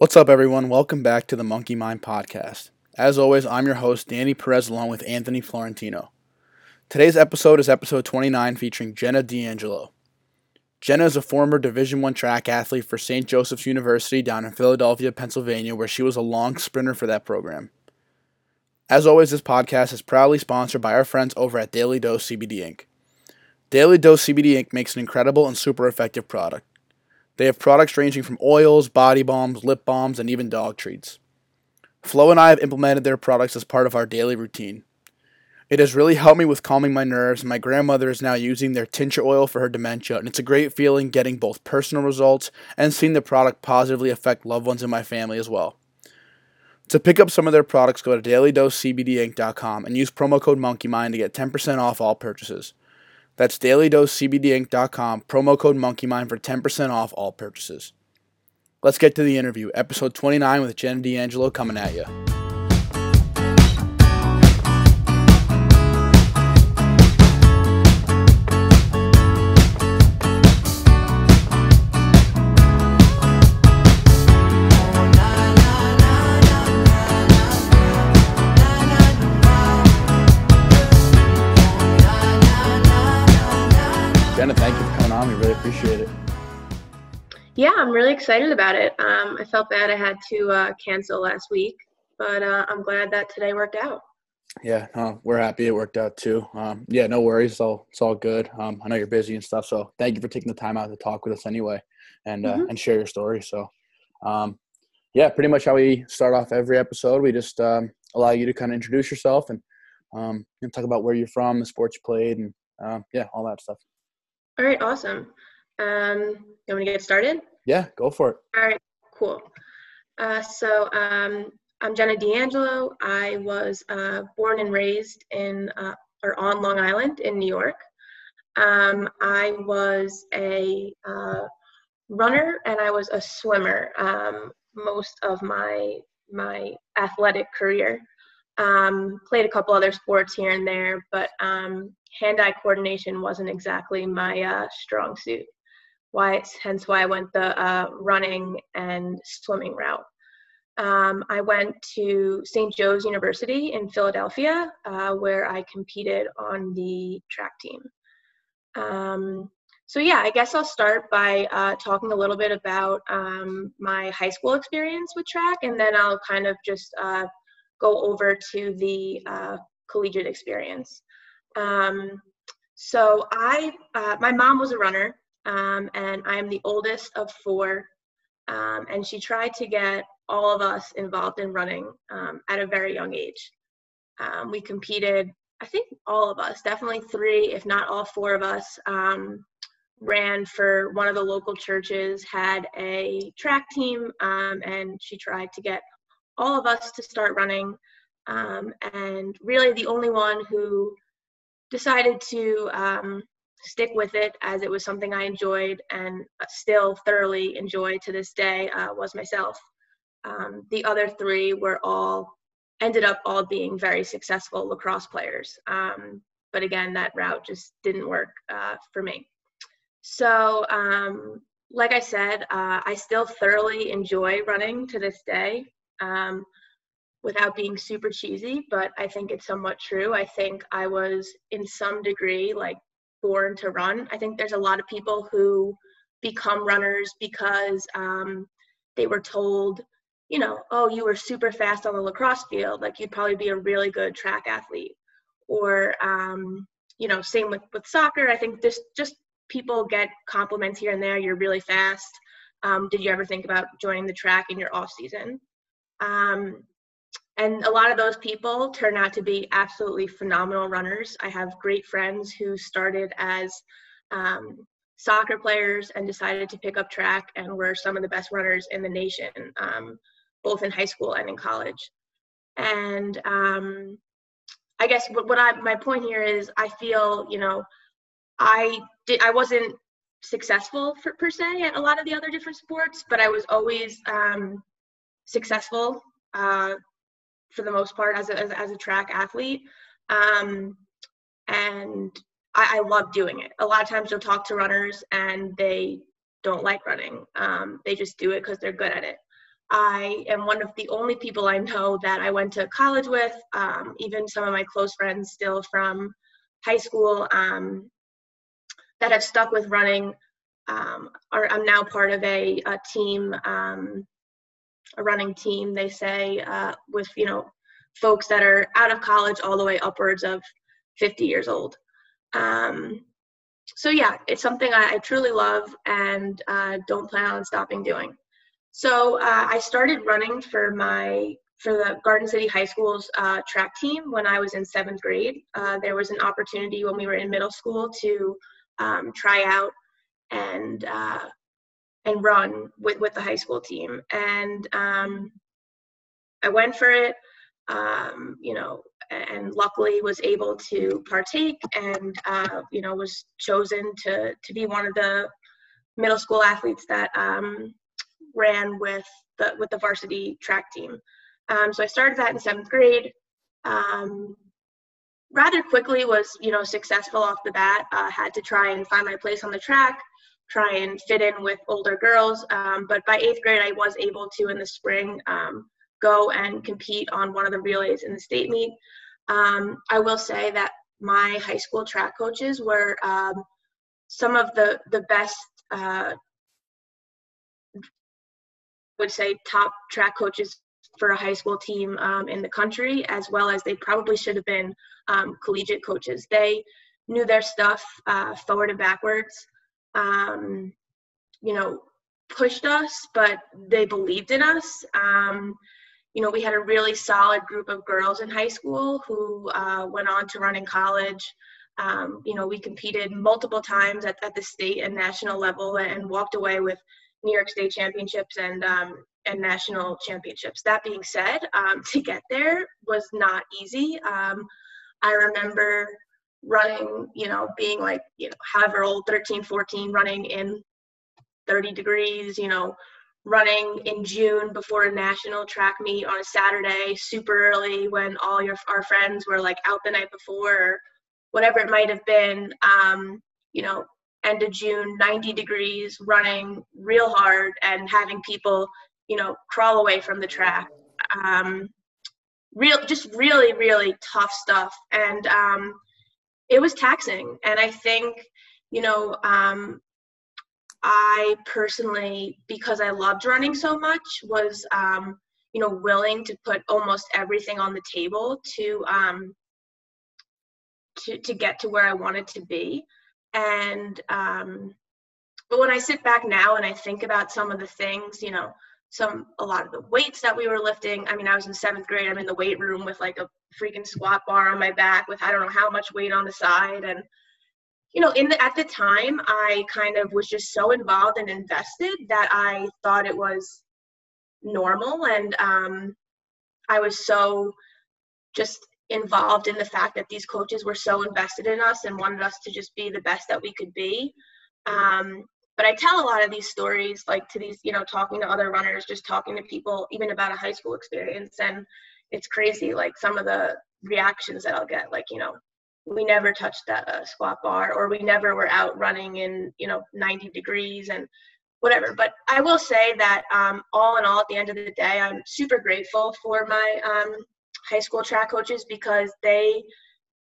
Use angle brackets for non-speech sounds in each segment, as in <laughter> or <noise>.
What's up, everyone? Welcome back to the Monkey Mind Podcast. As always, I'm your host, Danny Perez, along with Anthony Florentino. Today's episode is episode 29, featuring Jenna D'Angelo. Jenna is a former Division One track athlete for St. Joseph's University down in Philadelphia, Pennsylvania, where she was a long sprinter for that program. As always, this podcast is proudly sponsored by our friends over at Daily Dose CBD Inc. Daily Dose CBD Inc. makes an incredible and super effective product. They have products ranging from oils, body balms, lip balms, and even dog treats. Flo and I have implemented their products as part of our daily routine. It has really helped me with calming my nerves, and my grandmother is now using their tincture oil for her dementia, and it's a great feeling getting both personal results and seeing the product positively affect loved ones in my family as well. To pick up some of their products, go to dailydosecbdinc.com and use promo code MonkeyMind to get 10% off all purchases. That's dailydosecbdinc.com, promo code MonkeyMind for 10% off all purchases. Let's get to the interview, episode 29 with Jenna D'Angelo coming at you. Appreciate it. Yeah, I'm really excited about it. Um, I felt bad I had to uh, cancel last week, but uh, I'm glad that today worked out. Yeah, no, we're happy it worked out too. Um, yeah, no worries. It's all it's all good. Um, I know you're busy and stuff, so thank you for taking the time out to talk with us anyway, and uh, Mhm. and share your story. So, um, yeah, pretty much how we start off every episode. We just um, allow you to kind of introduce yourself and um, and talk about where you're from, the sports you played, and um, yeah, all that stuff. All right, awesome. Um, you want me to get started? Yeah, go for it. All right, cool. Uh, so um, I'm Jenna D'Angelo. I was uh, born and raised in uh, or on Long Island in New York. Um, I was a uh, runner and I was a swimmer um, most of my my athletic career. Um, played a couple other sports here and there, but um, hand-eye coordination wasn't exactly my uh, strong suit. Why it's hence why I went the uh, running and swimming route. Um, I went to St. Joe's University in Philadelphia, uh, where I competed on the track team. Um, so yeah, I guess I'll start by uh, talking a little bit about um, my high school experience with track, and then I'll kind of just uh, go over to the uh, collegiate experience. Um, so I, uh, my mom was a runner, um, and I'm the oldest of four, um, and she tried to get all of us involved in running um, at a very young age. Um, we competed, I think all of us, definitely three, if not all four of us, um, ran for one of the local churches, had a track team, um, and she tried to get all of us to start running. And really, the only one who decided to stick with it as it was something I enjoyed and still thoroughly enjoy to this day uh, was myself. Um, the other three were all ended up all being very successful lacrosse players. Um, but again, that route just didn't work uh, for me. So, um, like I said, uh, I still thoroughly enjoy running to this day. Um, without being super cheesy, but I think it's somewhat true. I think I was in some degree like born to run. I think there's a lot of people who become runners because um, they were told, you know, oh, you were super fast on the lacrosse field, like you'd probably be a really good track athlete. Or, um, you know, same with, with soccer. I think just just people get compliments here and there. You're really fast. Um, did you ever think about joining the track in your off season? Um, and a lot of those people turn out to be absolutely phenomenal runners. I have great friends who started as um, soccer players and decided to pick up track and were some of the best runners in the nation, um, both in high school and in college. And um, I guess what, what I my point here is I feel you know I did I wasn't successful for, per se at a lot of the other different sports, but I was always um, successful uh, for the most part as a, as, as a track athlete. Um, and I, I love doing it. A lot of times you'll talk to runners and they don't like running. Um, they just do it because they're good at it. I am one of the only people I know that I went to college with, um, even some of my close friends still from high school um, that have stuck with running. Um, are, I'm now part of a, a team, um, a running team, they say, uh, with, you know, folks that are out of college all the way upwards of 50 years old. Um, so yeah, it's something I, I truly love and uh, don't plan on stopping doing. So uh, I started running for my for the Garden City High School's uh, track team when I was in seventh grade. Uh, there was an opportunity when we were in middle school to um, try out and uh, and run with with the high school team, and um, I went for it. Um, you know, and luckily was able to partake, and uh, you know was chosen to to be one of the middle school athletes that um, ran with the with the varsity track team. Um, so I started that in seventh grade. Um, rather quickly was you know successful off the bat. Uh, had to try and find my place on the track, try and fit in with older girls. Um, but by eighth grade, I was able to in the spring um, go and compete on one of the relays in the state meet. Um, I will say that my high school track coaches were um, some of the the best uh, would say top track coaches for a high school team um, in the country, as well as they probably should have been um, collegiate coaches. They knew their stuff uh, forward and backwards. Um, you know, pushed us, but they believed in us. Um, you know, we had a really solid group of girls in high school who uh, went on to run in college. Um, you know, we competed multiple times at, at the state and national level and walked away with New York State championships and um, and national championships. That being said, um, <laughs> to get there was not easy. Um, I remember running, you know, being like, you know, however old, 13, 14, running in 30 degrees, you know, running in June before a national track meet on a Saturday, super early when all your our friends were like out the night before, or whatever it might have been. Um, you know, end of June, 90 degrees, running real hard and having people, you know, crawl away from the track. Um, real, just really, really tough stuff. And um, it was taxing. And I think, you know, um, I personally, because I loved running so much, was, um, you know, willing to put almost everything on the table to, um, to, to get to where I wanted to be and um, but when I sit back now and I think about some of the things, you know, some a lot of the weights that we were lifting. I mean, I was in seventh grade. I'm in the weight room with like a freaking squat bar on my back with I don't know how much weight on the side, and you know, in the at the time, I kind of was just so involved and invested that I thought it was normal, and um, I was so just involved in the fact that these coaches were so invested in us and wanted us to just be the best that we could be. Um, but I tell a lot of these stories, like to these, you know, talking to other runners, just talking to people, even about a high school experience. And it's crazy, like some of the reactions that I'll get, like, you know, we never touched that uh, squat bar or we never were out running in, you know, 90 degrees and whatever. But I will say that um, all in all, at the end of the day, I'm super grateful for my um, high school track coaches because they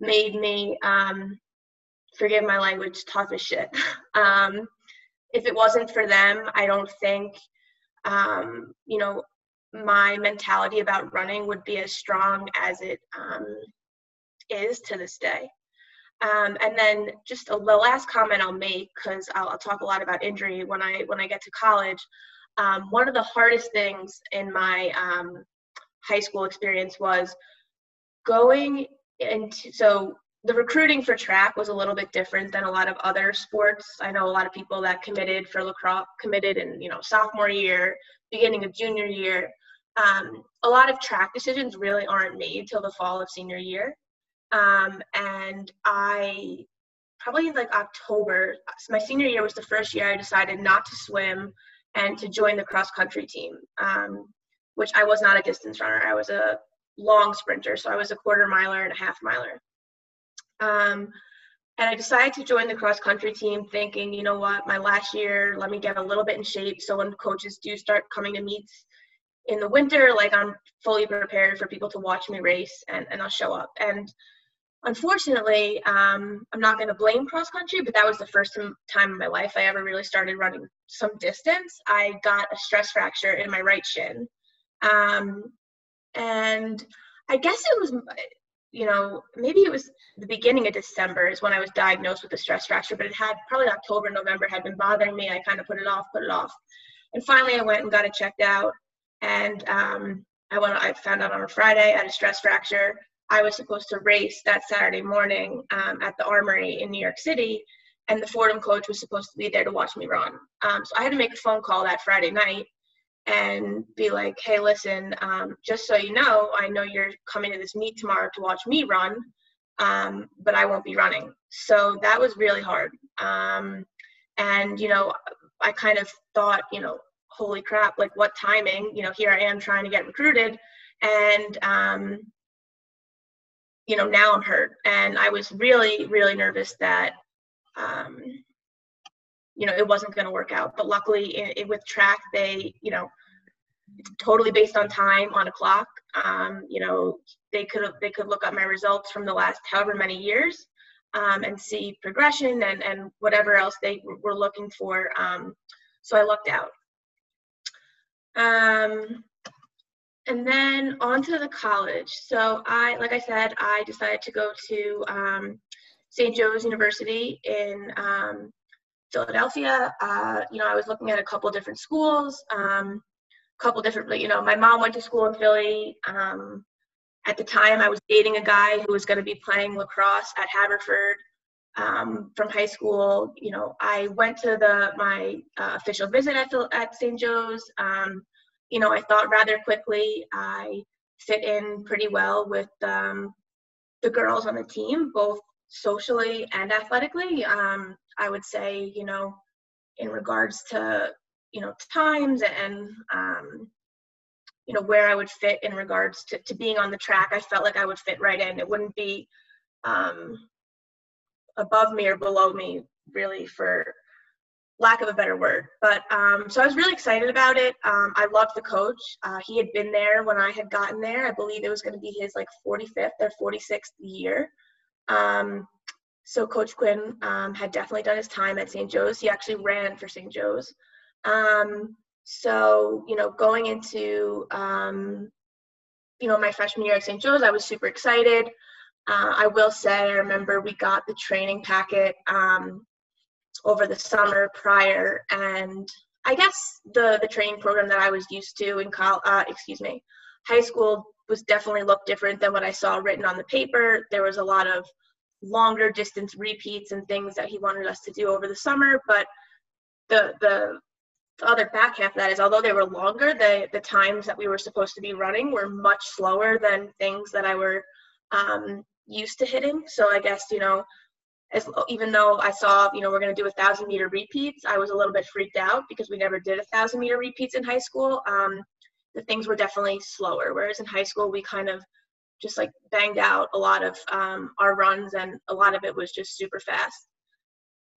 made me, um, forgive my language, tough as shit. <laughs> if it wasn't for them, I don't think, um, you know, my mentality about running would be as strong as it um, is to this day. Um, and then just a, the last comment I'll make, because I'll, I'll, talk a lot about injury when I when I get to college. Um, one of the hardest things in my um, high school experience was going into so the recruiting for track was a little bit different than a lot of other sports. I know a lot of people that committed for lacrosse committed in you know sophomore year, beginning of junior year. Um, a lot of track decisions really aren't made till the fall of senior year, um, and I probably like October. My senior year was the first year I decided not to swim and to join the cross country team. Um, which I was not a distance runner. I was a long sprinter, so I was a quarter miler and a half miler. Um, and I decided to join the cross country team thinking, you know what, my last year, let me get a little bit in shape so when coaches do start coming to meets in the winter, like I'm fully prepared for people to watch me race and, and I'll show up. And unfortunately, um, I'm not going to blame cross country, but that was the first time in my life I ever really started running some distance. I got a stress fracture in my right shin. Um, and I guess it was, you know, maybe it was the beginning of December is when I was diagnosed with a stress fracture, but it had probably October, November had been bothering me. I kind of put it off, put it off. And finally, I went and got it checked out. And um, I went. I found out on a Friday I had a stress fracture. I was supposed to race that Saturday morning um, at the Armory in New York City, and the Fordham coach was supposed to be there to watch me run. Um, so I had to make a phone call that Friday night and be like, "Hey, listen, um, just so you know, I know you're coming to this meet tomorrow to watch me run, um, but I won't be running." So that was really hard. Um, and you know, I kind of thought, you know, holy crap, like what timing? You know, here I am trying to get recruited, and um, you know, now I'm hurt, and I was really, really nervous that, um, you know, it wasn't going to work out. But luckily, it, it, with track, they, you know, totally based on time on a clock. Um, you know, they could they could look up my results from the last however many years um, and see progression and and whatever else they were looking for. Um, so I lucked out. Um, and then on to the college. So I, like I said, I decided to go to um, St. Joe's University in um, Philadelphia. Uh, you know, I was looking at a couple different schools, um, couple different, you know, my mom went to school in Philly. Um, at the time, I was dating a guy who was going to be playing lacrosse at Haverford um, from high school. You know, I went to the my uh, official visit at, at St. Joe's. Um, you know, I thought rather quickly I fit in pretty well with um, the girls on the team, both socially and athletically. Um, I would say, you know, in regards to, you know, times and, um, you know, where I would fit in regards to, to being on the track, I felt like I would fit right in. It wouldn't be um, above me or below me really for lack of a better word. But um, so I was really excited about it. Um, I loved the coach. Uh, he had been there when I had gotten there. I believe it was going to be his like 45th or 46th year. Um, so Coach Quinn um, had definitely done his time at St. Joe's. He actually ran for St. Joe's. Um, so you know, going into um, you know my freshman year at St. Joe's, I was super excited. Uh, I will say, I remember we got the training packet um, over the summer prior and i guess the the training program that i was used to in college uh, excuse me high school was definitely looked different than what i saw written on the paper there was a lot of longer distance repeats and things that he wanted us to do over the summer but the the the other back half of that is although they were longer the the times that we were supposed to be running were much slower than things that i were um, used to hitting so i guess you know as even though I saw, you know, we're going to do a thousand meter repeats, I was a little bit freaked out because we never did a thousand meter repeats in high school. Um, the things were definitely slower, whereas in high school we kind of just like banged out a lot of um, our runs, and a lot of it was just super fast.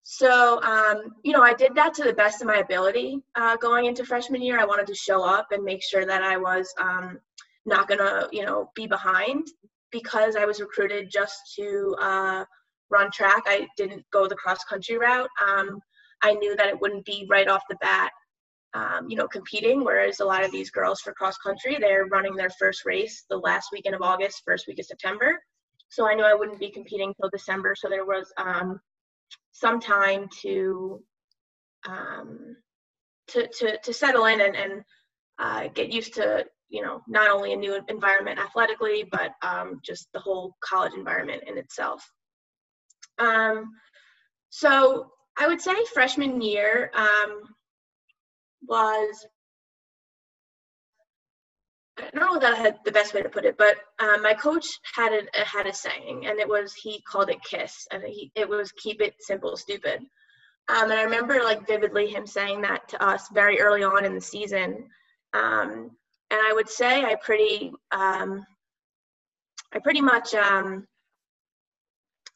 So, um, you know, I did that to the best of my ability uh, going into freshman year. I wanted to show up and make sure that I was um, not going to, you know, be behind because I was recruited just to uh, run track. I didn't go the cross country route. Um, I knew that it wouldn't be right off the bat, um, you know, competing. Whereas a lot of these girls for cross country, they're running their first race the last weekend of August, first week of September. So I knew I wouldn't be competing till December. So there was um, some time to, um, to to to settle in and and uh, get used to you know not only a new environment athletically, but um, just the whole college environment in itself. Um, so I would say freshman year um, was I don't know that I had the best way to put it, but um, my coach had a had a saying, and it was he called it "kiss," and he, it was "keep it simple, stupid." Um, and I remember like vividly him saying that to us very early on in the season. Um, and I would say I pretty um, I pretty much um,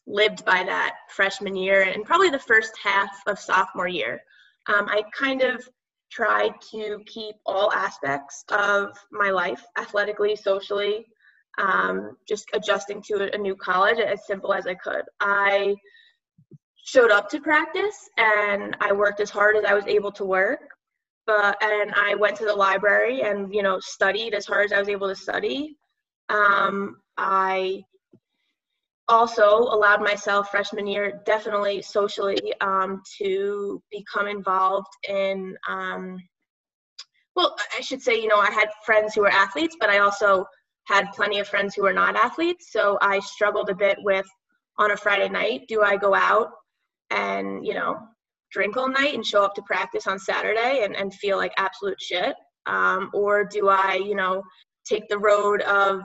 lived by that freshman year and probably the first half of sophomore year. Um, I kind of tried to keep all aspects of my life, athletically, socially, um, just adjusting to a new college as simple as I could. I showed up to practice and I worked as hard as I was able to work. But and I went to the library and you know studied as hard as I was able to study. Um, I also allowed myself freshman year definitely socially um, to become involved in um, well i should say you know i had friends who were athletes but i also had plenty of friends who were not athletes. So i struggled a bit with on a friday night do i go out and you know drink all night and show up to practice on saturday and, and feel like absolute shit? Um, or do i you know take the road of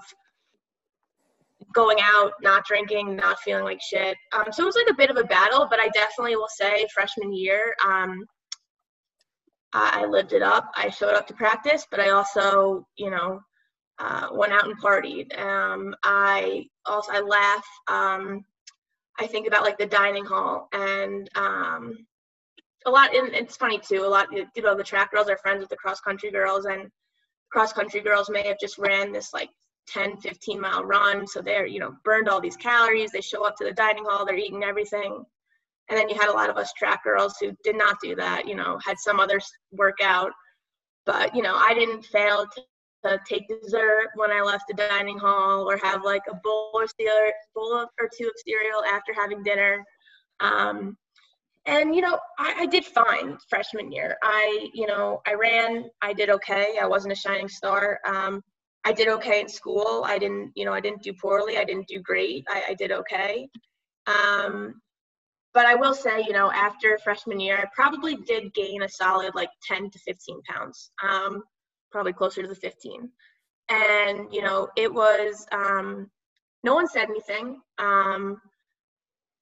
going out, not drinking, not feeling like shit. Um, so it was like a bit of a battle, but I definitely will say freshman year, um, I, lived it up. I showed up to practice, but I also, you know, uh, went out and partied. Um, I also I laugh. Um, I think about like the dining hall and um, a lot. And it's funny too. A lot, you know, the track girls are friends with the cross country girls, and cross country girls may have just ran this like 10 15 mile run. So they're you know burned all these calories. They show up to the dining hall. They're eating everything. And then you had a lot of us track girls who did not do that you know had some other workout. But you know i didn't fail to, to take dessert when i left the dining hall or have like a bowl or cereal bowl of or two of cereal after having dinner. Um, and you know I, I, did fine freshman year. I you know i ran. I did okay. I wasn't a shining star. Um, I did okay in school. I didn't, you know, I didn't do poorly. I didn't do great. I, I did okay. Um, but I will say, you know, after freshman year, I probably did gain a solid like 10 to 15 pounds, um, probably closer to the 15. And, you know, it was, um, no one said anything. Um,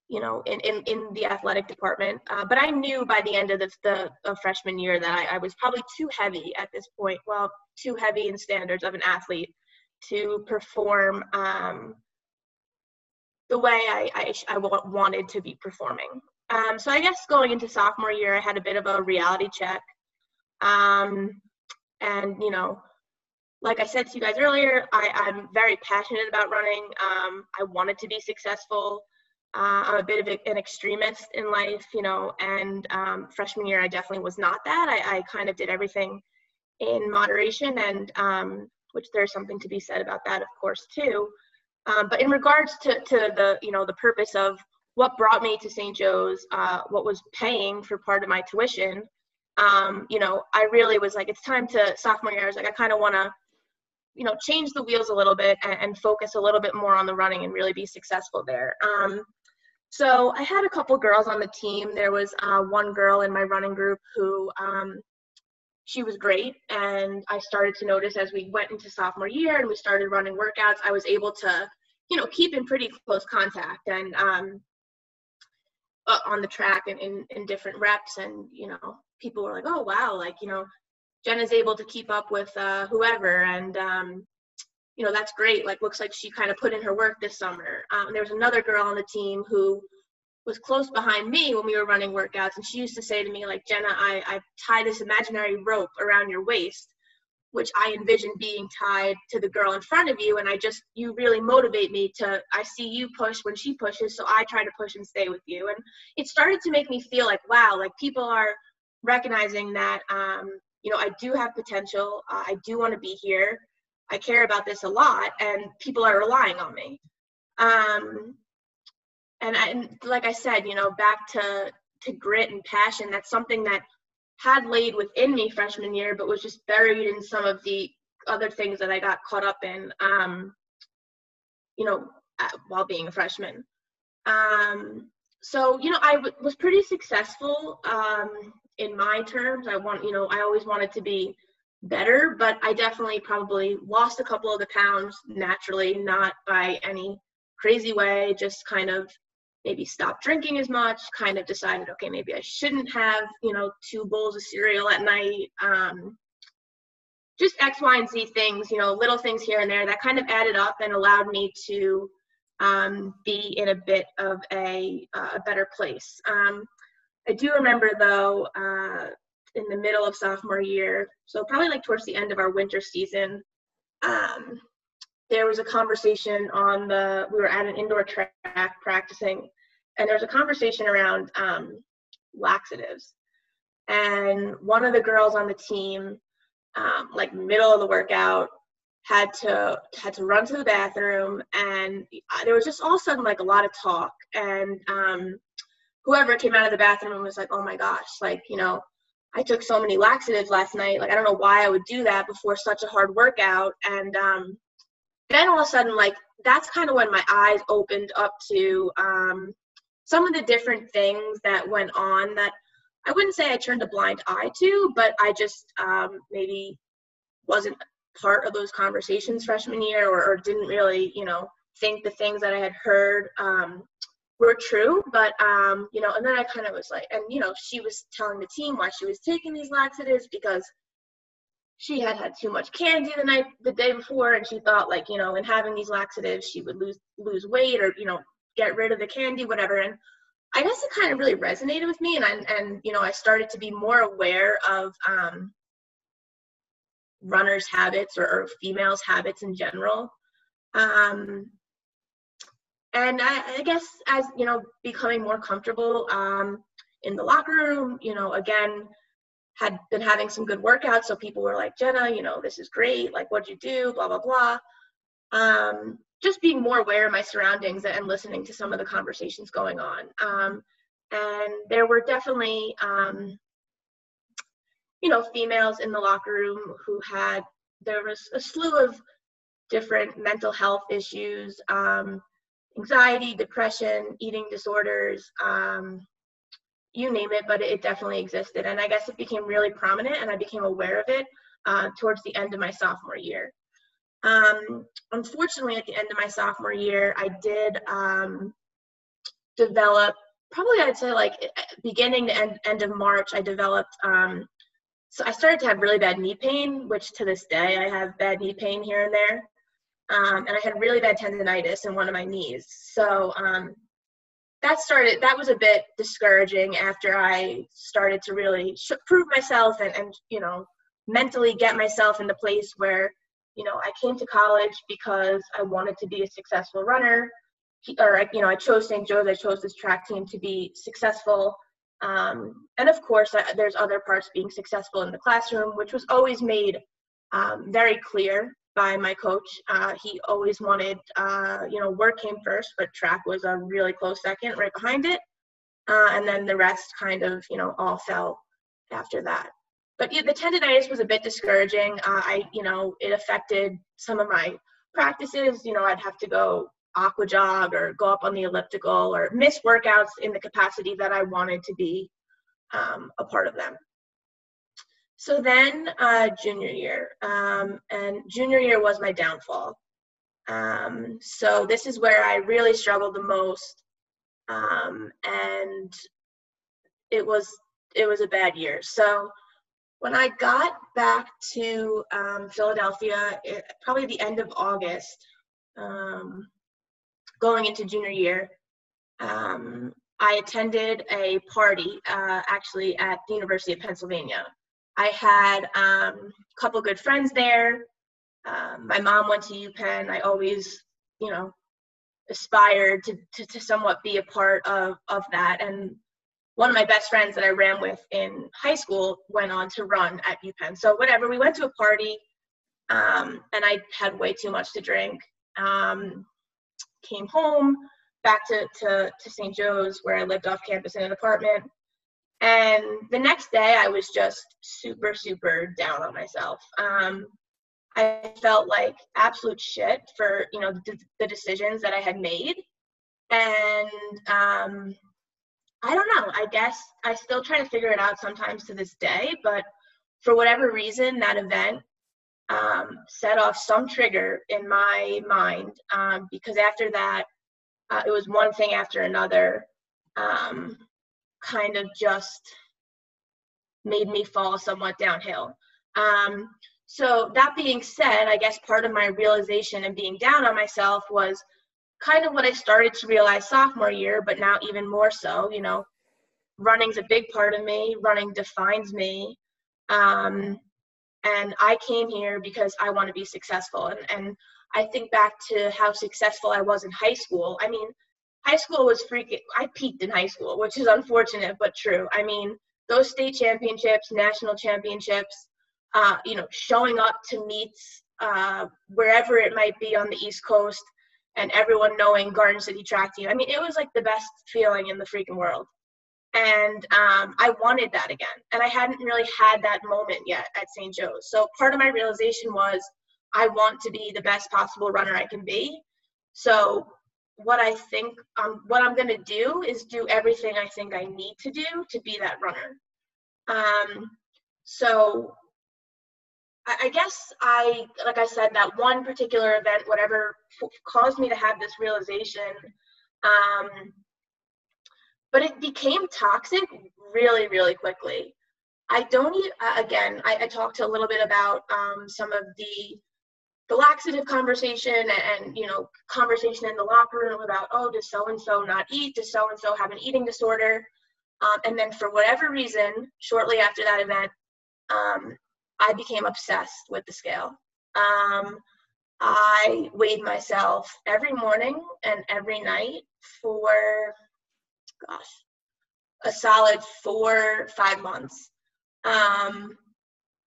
you know, in, in, in the athletic department. Uh, but I knew by the end of the, the of freshman year that I, I was probably too heavy at this point. Well, too heavy in standards of an athlete to perform um, the way I, I, I wanted to be performing. Um, so I guess going into sophomore year, I had a bit of a reality check. Um, and, you know, like I said to you guys earlier, I, I'm very passionate about running. Um, I wanted to be successful. Uh, I'm a bit of an extremist in life, you know, and um, freshman year I definitely was not that. I, I kind of did everything in moderation, and um, which there's something to be said about that, of course, too. Um, but in regards to, to the, you know, the purpose of what brought me to St. Joe's, uh, what was paying for part of my tuition, um, you know, I really was like, it's time to sophomore year. I was like, I kind of want to you know change the wheels a little bit and, and, focus a little bit more on the running and really be successful there um, so I had a couple girls on the team. There was uh, one girl in my running group who um, she was great, and I started to notice as we went into sophomore year and we started running workouts, I was able to, you know, keep in pretty close contact and um, on the track and in, in different reps, and you know, people were like, "Oh wow!" Like you know, Jenna's able to keep up with uh, whoever, and um, you know, that's great. Like, looks like she kind of put in her work this summer. Um, there was another girl on the team who was close behind me when we were running workouts, and she used to say to me, like, Jenna, I, I tie this imaginary rope around your waist, which I envision being tied to the girl in front of you, and I just, you really motivate me to, I see you push when she pushes, so I try to push and stay with you. And it started to make me feel like, wow, like people are recognizing that, um, you know, I do have potential, uh, I do want to be here I care about this a lot, and people are relying on me. Um, and, I, and like I said, you know, back to to grit and passion. That's something that had laid within me freshman year, but was just buried in some of the other things that I got caught up in. Um, you know, while being a freshman. Um, so you know, I w- was pretty successful um, in my terms. I want, you know, I always wanted to be better, but I definitely probably lost a couple of the pounds naturally, not by any crazy way, just kind of maybe stopped drinking as much, kind of decided, okay, maybe I shouldn't have, you know, two bowls of cereal at night. Um, just X, Y, and Z things, you know, little things here and there that kind of added up and allowed me to um, be in a bit of a, uh, a better place. Um, I do remember though, uh, in the middle of sophomore year, so probably like towards the end of our winter season, um, there was a conversation on the, we were at an indoor track practicing, and there was a conversation around um, laxatives. And one of the girls on the team, um, like middle of the workout, had to had to run to the bathroom, and there was just all of a sudden like a lot of talk. And um, whoever came out of the bathroom was like, "Oh my gosh, like you know, I took so many laxatives last night. Like I don't know why I would do that before such a hard workout." And um, then all of a sudden, like that's kind of when my eyes opened up to um, some of the different things that went on that I wouldn't say I turned a blind eye to, but I just um, maybe wasn't part of those conversations freshman year or, or, didn't really, you know, think the things that I had heard um, were true. But, um, you know, and then I kind of was like, and, you know, she was telling the team why she was taking these laxatives because she had had too much candy the night the day before and she thought like you know in having these laxatives she would lose lose weight or you know get rid of the candy whatever and i guess it kind of really resonated with me and I, and you know i started to be more aware of um, runners habits or, or, females habits in general um, and I, I, guess as you know becoming more comfortable um, in the locker room you know again had been having some good workouts. So people were like, Jenna, you know, this is great. Like, what'd you do? Blah, blah, blah. Um, just being more aware of my surroundings and listening to some of the conversations going on. Um, and there were definitely, um, you know, females in the locker room who had, there was a slew of different mental health issues, um, anxiety, depression, eating disorders, um, you name it, but it definitely existed. And I guess it became really prominent and I became aware of it uh, towards the end of my sophomore year. Um, unfortunately, at the end of my sophomore year, I did um, develop, probably I'd say like eh, beginning to end, end of March, I developed, um, so I started to have really bad knee pain, which to this day I have bad knee pain here and there. Um, and I had really bad tendonitis in one of my knees. So um, that started that was a bit discouraging after i started to really sh- prove myself and, and you know mentally get myself in the place where you know i came to college because i wanted to be a successful runner. Or you know i chose st joe's. I chose this track team to be successful. Um, and of course there's other parts being successful in the classroom which was always made um, very clear by my coach. Uh, he always wanted, uh, you know, work came first, but track was a really close second right behind it. Uh, and then the rest kind of, you know, all fell after that. But yeah, the tendonitis was a bit discouraging. Uh, I, you know, it affected some of my practices. You know, I'd have to go aqua jog or go up on the elliptical or miss workouts in the capacity that I wanted to be um, a part of them. So then uh, junior year, um, and junior year was my downfall. Um, so this is where I really struggled the most, um, and it was it was a bad year. So when I got back to um, Philadelphia, it, probably the end of August, um, going into junior year, um, I attended a party uh, actually at the University of Pennsylvania. I had um, a couple good friends there. Um, my mom went to UPenn. I always, you know, aspired to, to, to somewhat be a part of, of that. And one of my best friends that I ran with in high school went on to run at UPenn. So whatever, we went to a party um, and I had way too much to drink. Um, came home back to, to, to St. Joe's where I lived off campus in an apartment. And the next day, I was just super, super down on myself. Um, I felt like absolute shit for you know the, the decisions that I had made, and um, I don't know. I guess I still try to figure it out sometimes to this day. But for whatever reason, that event um, set off some trigger in my mind um, because after that, uh, it was one thing after another. Um, kind of just made me fall somewhat downhill. Um, so, that being said, I guess part of my realization and being down on myself was kind of what I started to realize sophomore year, but now even more so. You know, running's a big part of me, running defines me. Um, and I came here because I want to be successful. And, and I think back to how successful I was in high school. I mean, high school was freaking, I peaked in high school, which is unfortunate but true. I mean, those state championships, national championships, uh, you know, showing up to meets uh, wherever it might be on the East Coast and everyone knowing Garden City track team. I mean, it was like the best feeling in the freaking world. And um, I wanted that again. And I hadn't really had that moment yet at St. Joe's. So part of my realization was I want to be the best possible runner I can be. So what I think um, what I'm going to do is do everything I think I need to do to be that runner. Um, so I, I guess I, like I said, that one particular event, whatever f- caused me to have this realization, um, but it became toxic really, really quickly. I don't even, again, I, I talked a little bit about um, some of the the laxative conversation and, and, you know conversation in the locker room about oh does so and so not eat? Does so and so have an eating disorder? Um, and then for whatever reason shortly after that event um, i became obsessed with the scale. Um, i weighed myself every morning and every night for gosh a solid four five months. Um,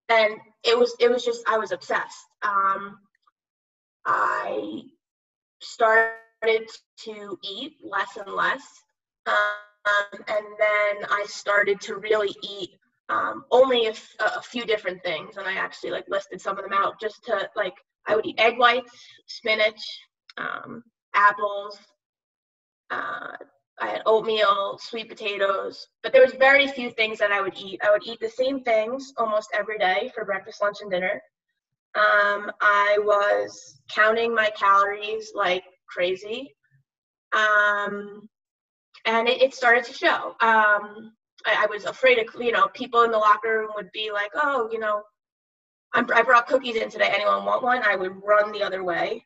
and it was it was just i was obsessed. Um, I started to eat less and less. Um, and then I started to really eat um, only a, a few different things. And I actually like listed some of them out just to like, I would eat egg whites, spinach, um, apples. Uh, I had oatmeal, sweet potatoes, but there was very few things that I would eat. I would eat the same things almost every day for breakfast, lunch, and dinner. Um, I was counting my calories like crazy. Um, and it, it, started to show. Um, I, I, was afraid of, you know, people in the locker room would be like, oh, you know, I'm, i brought cookies in today. Anyone want one? I would run the other way.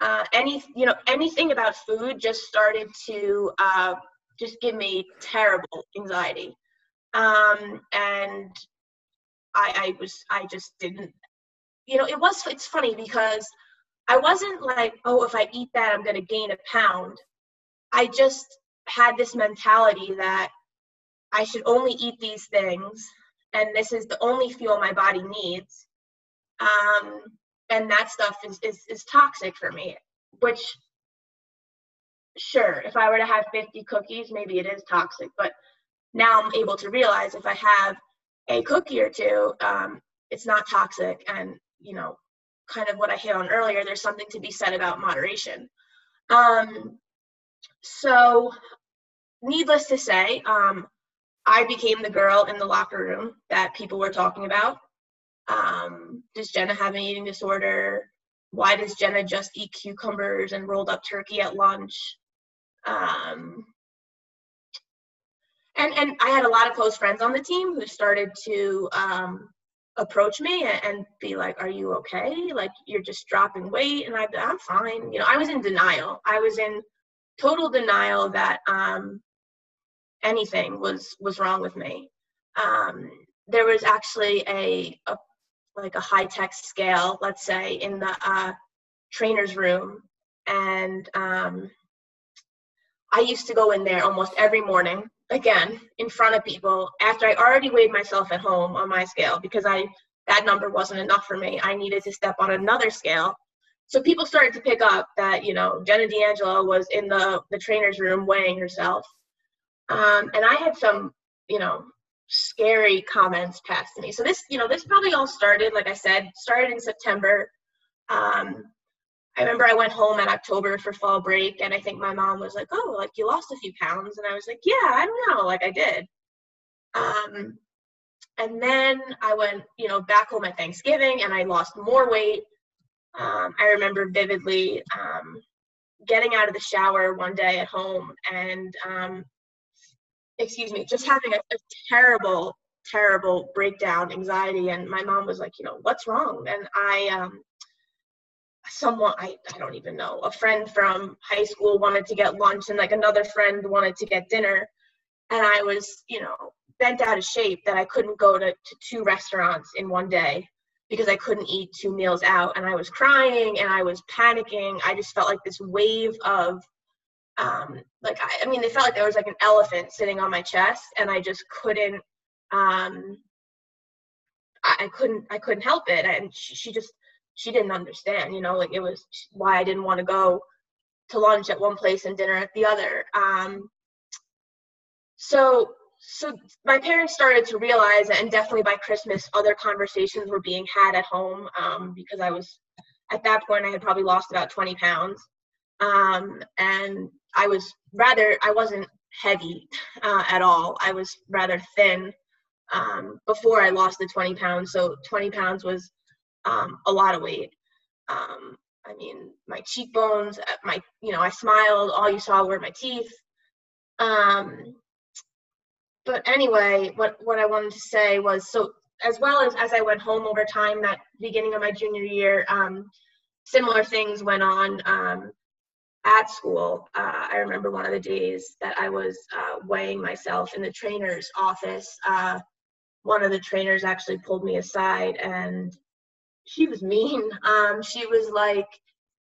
Uh, any, you know, anything about food just started to uh, just give me terrible anxiety. Um, and I, I was, I just didn't you know, it was, it's funny because I wasn't like, oh, if I eat that, I'm going to gain a pound. I just had this mentality that I should only eat these things and this is the only fuel my body needs. Um, and that stuff is, is, is toxic for me, which sure, if I were to have 50 cookies, maybe it is toxic, but now I'm able to realize if I have a cookie or two, um, it's not toxic and you know, kind of what I hit on earlier, there's something to be said about moderation. Um, so, needless to say, um, I became the girl in the locker room that people were talking about. Um, does Jenna have an eating disorder? Why does Jenna just eat cucumbers and rolled up turkey at lunch? Um, and and I had a lot of close friends on the team who started to um, approach me and be like, "Are you okay? Like you're just dropping weight?" And I, I'm fine. You know, I was in denial. I was in total denial that um, anything was was wrong with me. Um, there was actually a, a like a high tech scale, let's say, in the uh, trainer's room, and um, I used to go in there almost every morning again in front of people after I already weighed myself at home on my scale because I that number wasn't enough for me. I needed to step on another scale. So people started to pick up that, you know, Jenna D'Angelo was in the, the trainer's room weighing herself. Um, and I had some, you know, scary comments passed to me. So this, you know, this probably all started, like I said, started in September. Um, I remember I went home in October for fall break, and I think my mom was like, "Oh, like you lost a few pounds," and I was like, "Yeah, I don't know, like I did." Um, and then I went, you know, back home at Thanksgiving, and I lost more weight. Um, I remember vividly um, getting out of the shower one day at home, and um, excuse me, just having a, a terrible, terrible breakdown, anxiety, and my mom was like, "You know, what's wrong?" And I um, someone I, I don't even know a friend from high school wanted to get lunch and like another friend wanted to get dinner and i was you know bent out of shape that I couldn't go to, to two restaurants in one day because I couldn't eat two meals out. And I was crying and I was panicking. I just felt like this wave of, um, like, I, I mean, it felt like there was like an elephant sitting on my chest and I just couldn't, um, I, couldn't, I couldn't help it. And she, she just, she didn't understand, you know, like it was why I didn't want to go to lunch at one place and dinner at the other. Um, so so my parents started to realize and definitely by christmas other conversations were being had at home um, because i was at that point i had probably lost about 20 pounds um, and i was rather i wasn't heavy uh, at all i was rather thin um, before i lost the 20 pounds so 20 pounds was um, a lot of weight um, i mean my cheekbones uh, my you know i smiled all you saw were my teeth um, but anyway, what what I wanted to say was so as well as as I went home over time that beginning of my junior year, um, similar things went on um, at school. Uh, I remember one of the days that I was uh, weighing myself in the trainer's office. Uh, one of the trainers actually pulled me aside and she was mean. <laughs> Um, she was like,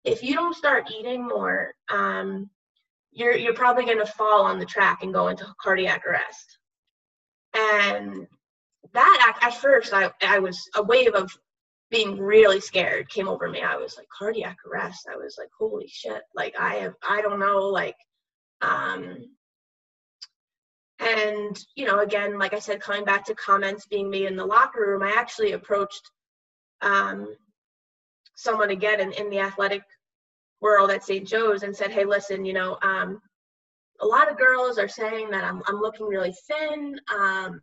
if you don't start eating more, um, you're you're probably going to fall on the track and go into cardiac arrest. And that at first I, I was a wave of being really scared came over me. I was like cardiac arrest? I was like holy shit like i have i don't know like um and you know again like i said coming back to comments being made in the locker room i actually approached um someone again in, in the athletic world at st joe's and said hey listen you know um a lot of girls are saying that I'm, I'm looking really thin. Um,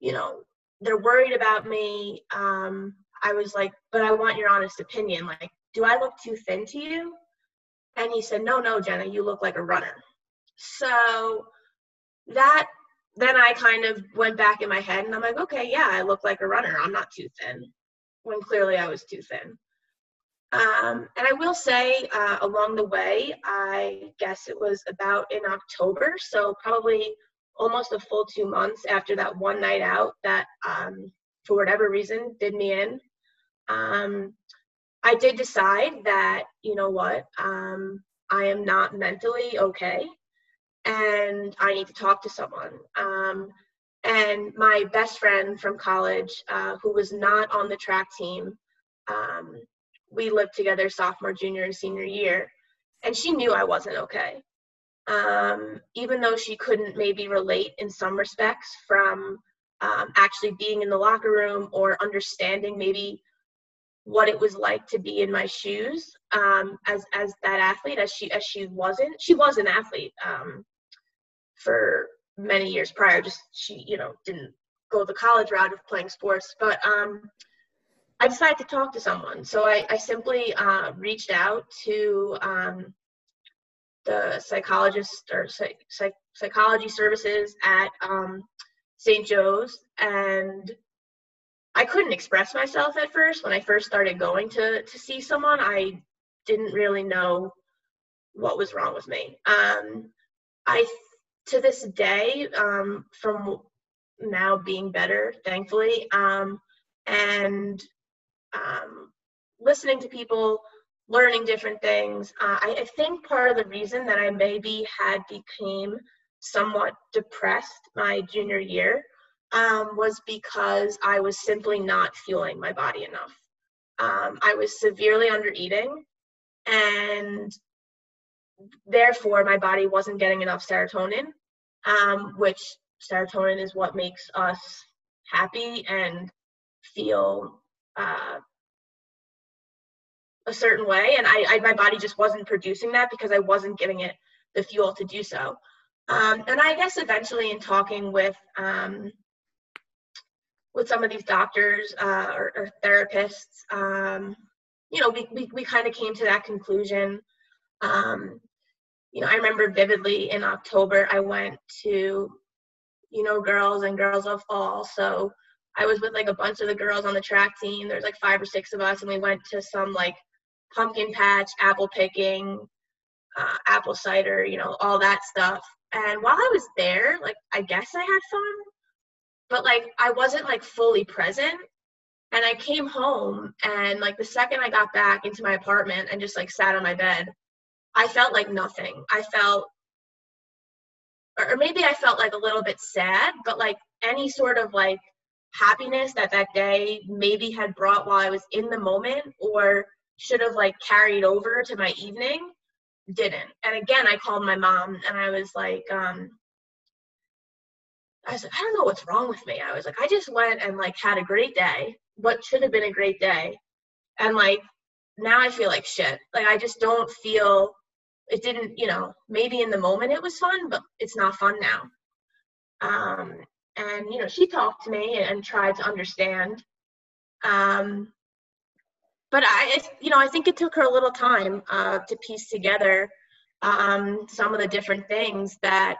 you know, they're worried about me. Um, I was like, but I want your honest opinion. Like, do I look too thin to you? And he said, no, no, Jenna, you look like a runner. So that, then I kind of went back in my head and I'm like, okay, yeah, I look like a runner. I'm not too thin when clearly I was too thin. Um, and I will say, uh, along the way, I guess it was about in October, so probably almost a full two months after that one night out that, um, for whatever reason, did me in. Um, I did decide that, you know what, um, I am not mentally okay and I need to talk to someone. Um, and my best friend from college, uh, who was not on the track team, um, we lived together sophomore, junior, and senior year, and she knew I wasn't okay. Um, even though she couldn't maybe relate in some respects from um, actually being in the locker room or understanding maybe what it was like to be in my shoes um, as as that athlete as she as she wasn't she was an athlete um, for many years prior just she you know didn't go the college route of playing sports but um, I decided to talk to someone. So I, I simply uh, reached out to um, the psychologist or psych, psych, psychology services at um, St. Joe's, and I couldn't express myself at first. When I first started going to to see someone, I didn't really know what was wrong with me. Um, I to this day, um, from now being better, thankfully, um, and um, listening to people, learning different things. Uh, I, I, think part of the reason that I maybe had became somewhat depressed my junior year um, was because I was simply not fueling my body enough. Um, I was severely under eating, and therefore my body wasn't getting enough serotonin, um, which serotonin is what makes us happy and feel uh, a certain way, and I, I, my body just wasn't producing that because I wasn't giving it the fuel to do so. Um, and I guess eventually, in talking with um, with some of these doctors uh, or, or, therapists, um, you know, we we, we kind of came to that conclusion. Um, you know, I remember vividly in October, I went to, you know, girls and girls of all. So I was with like a bunch of the girls on the track team. There's like five or six of us, and we went to some like pumpkin patch, apple picking, uh, apple cider, you know, all that stuff. And while I was there, like I guess I had fun. but like I wasn't like fully present. And I came home and like the second I got back into my apartment and just like sat on my bed, I felt like nothing. I felt or maybe I felt like a little bit sad, but like any sort of like happiness that that day maybe had brought while I was in the moment or should have like carried over to my evening didn't. And again, I called my mom and I was like, um, I was like, I don't know what's wrong with me. I was like, I just went and like had a great day, what should have been a great day. And like now I feel like shit. Like I just don't feel it didn't, you know, maybe in the moment it was fun, but it's not fun now. Um, and you know, she talked to me and, and tried to understand. Um, but I, you know, I think it took her a little time uh, to piece together um, some of the different things that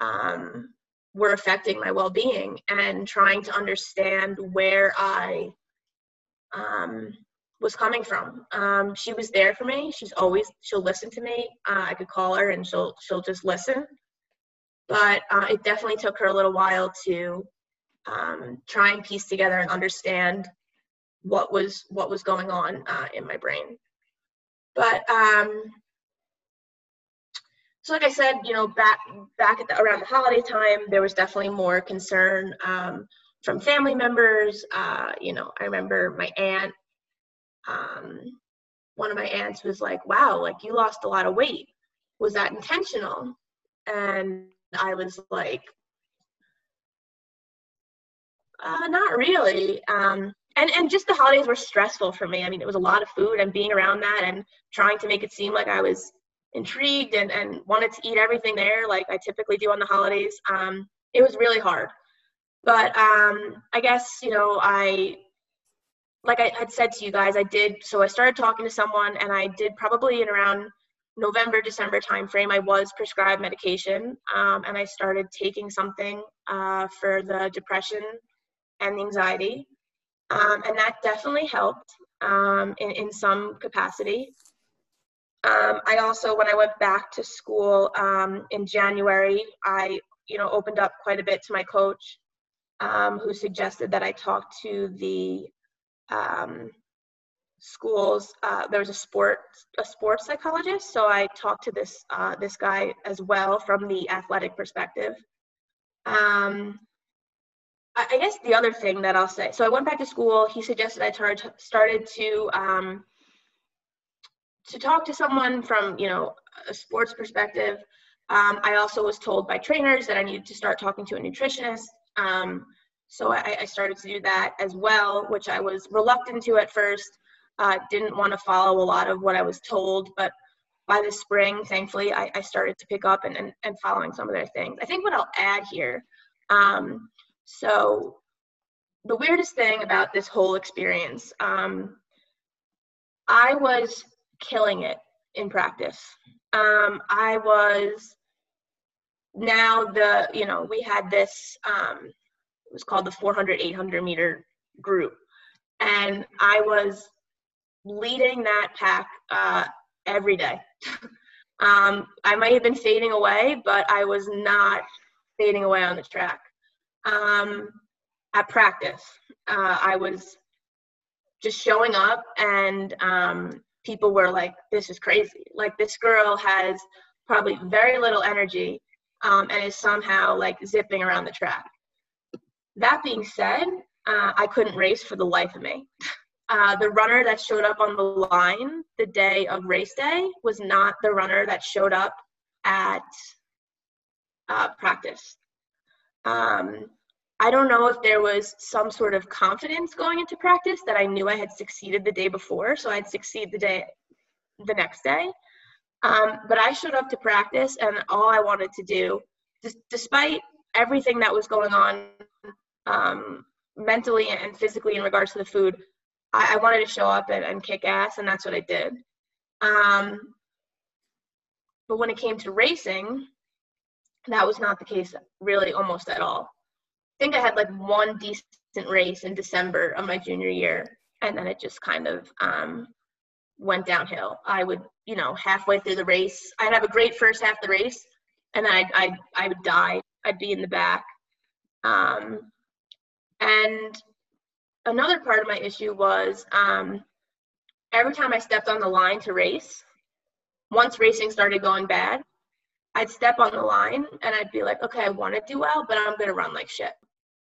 um, were affecting my well-being and trying to understand where I um, was coming from. Um, she was there for me. She's always she'll listen to me. Uh, I could call her and she'll she'll just listen. But uh, it definitely took her a little while to um, try and piece together and understand what was what was going on uh, in my brain. But um, so, like I said, you know, back back at the, around the holiday time, there was definitely more concern um, from family members. Uh, you know, I remember my aunt. Um, one of my aunts was like, "Wow, like you lost a lot of weight. Was that intentional?" And I was like, uh, "Not really." Um, and and just the holidays were stressful for me. I mean, it was a lot of food and being around that and trying to make it seem like I was intrigued and, and wanted to eat everything there like I typically do on the holidays. Um, it was really hard. But um, I guess, you know, I, like I had said to you guys, I did, so I started talking to someone and I did probably in around November, December timeframe, I was prescribed medication um, and I started taking something uh, for the depression and the anxiety. Um, and that definitely helped um, in, in some capacity. Um, I also, when I went back to school um, in January, I, you know, opened up quite a bit to my coach, um, who suggested that I talk to the um, schools. Uh, there was a sport, a sports psychologist, so I talked to this uh, this guy as well from the athletic perspective. Um, I, guess the other thing that I'll say, so I went back to school. He suggested I tar- started to um, to talk to someone from you know a sports perspective um, i also was told by trainers that i needed to start talking to a nutritionist um, so I, I, started to do that as well which i was reluctant to at first uh, didn't want to follow a lot of what i was told but by the spring thankfully i, I started to pick up and, and, and, following some of their things i think what i'll add here um, so the weirdest thing about this whole experience um, i was killing it in practice. Um, I was now the, you know, we had this, um, was called the 400, 800 meter group. And I was leading that pack uh, every day. <laughs> um, I might have been fading away, but I was not fading away on the track. Um, at practice, uh, I was just showing up and um, people were like, this is crazy. Like, this girl has probably very little energy um, and is somehow like zipping around the track. That being said, uh, I couldn't race for the life of me. Uh, the runner that showed up on the line the day of race day was not the runner that showed up at uh, practice. Um, I don't know if there was some sort of confidence going into practice that I knew I had succeeded the day before, so I'd succeed the day, the next day. Um, but I showed up to practice, and all I wanted to do, despite everything that was going on um, mentally and physically in regards to the food, I, I wanted to show up and, and, kick ass, and that's what I did. Um, but when it came to racing, that was not the case really almost at all I think I had like one decent race in December of my junior year, and then it just kind of um, went downhill. I would, you know, halfway through the race, I'd have a great first half of the race, and then I'd, I'd, I would die. I'd be in the back. Um, And another part of my issue was um, every time I stepped on the line to race, once racing started going bad, I'd step on the line and I'd be like, okay, I want to do well, but I'm going to run like shit.